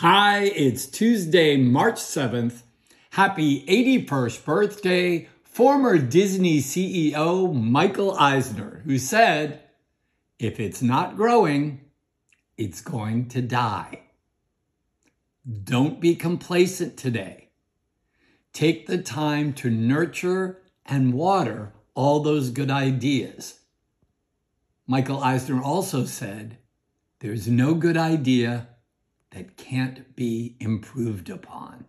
Hi, it's Tuesday, March 7th. Happy 81st birthday, former Disney CEO Michael Eisner, who said, if it's not growing, it's going to die. Don't be complacent today. Take the time to nurture and water all those good ideas. Michael Eisner also said, there's no good idea that can't be improved upon.